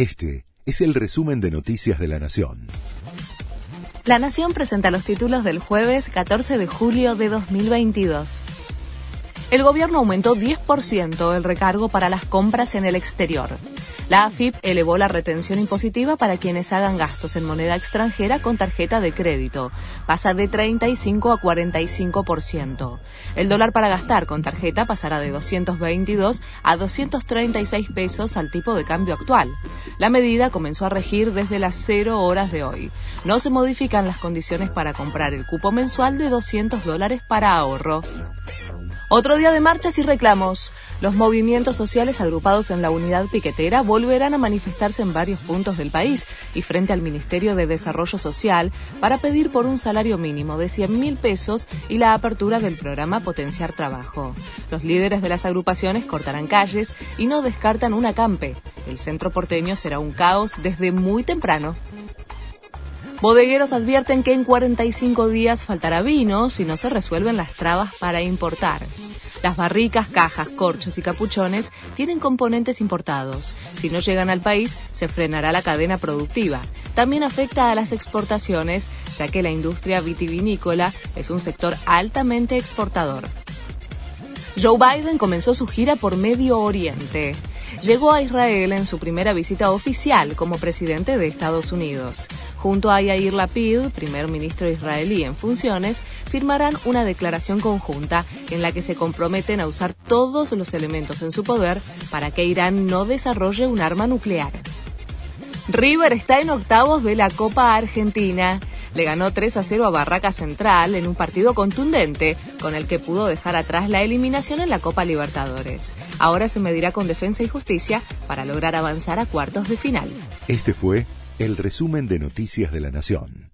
Este es el resumen de Noticias de la Nación. La Nación presenta los títulos del jueves 14 de julio de 2022. El gobierno aumentó 10% el recargo para las compras en el exterior. La AFIP elevó la retención impositiva para quienes hagan gastos en moneda extranjera con tarjeta de crédito. Pasa de 35 a 45%. El dólar para gastar con tarjeta pasará de 222 a 236 pesos al tipo de cambio actual. La medida comenzó a regir desde las 0 horas de hoy. No se modifican las condiciones para comprar el cupo mensual de 200 dólares para ahorro. Otro día de marchas y reclamos. Los movimientos sociales agrupados en la unidad piquetera volverán a manifestarse en varios puntos del país y frente al Ministerio de Desarrollo Social para pedir por un salario mínimo de 100 mil pesos y la apertura del programa Potenciar Trabajo. Los líderes de las agrupaciones cortarán calles y no descartan un acampe. El centro porteño será un caos desde muy temprano. Bodegueros advierten que en 45 días faltará vino si no se resuelven las trabas para importar. Las barricas, cajas, corchos y capuchones tienen componentes importados. Si no llegan al país, se frenará la cadena productiva. También afecta a las exportaciones, ya que la industria vitivinícola es un sector altamente exportador. Joe Biden comenzó su gira por Medio Oriente. Llegó a Israel en su primera visita oficial como presidente de Estados Unidos junto a Yair Lapid, primer ministro israelí en funciones, firmarán una declaración conjunta en la que se comprometen a usar todos los elementos en su poder para que Irán no desarrolle un arma nuclear. River está en octavos de la Copa Argentina. Le ganó 3 a 0 a Barraca Central en un partido contundente, con el que pudo dejar atrás la eliminación en la Copa Libertadores. Ahora se medirá con defensa y justicia para lograr avanzar a cuartos de final. Este fue el resumen de Noticias de la Nación.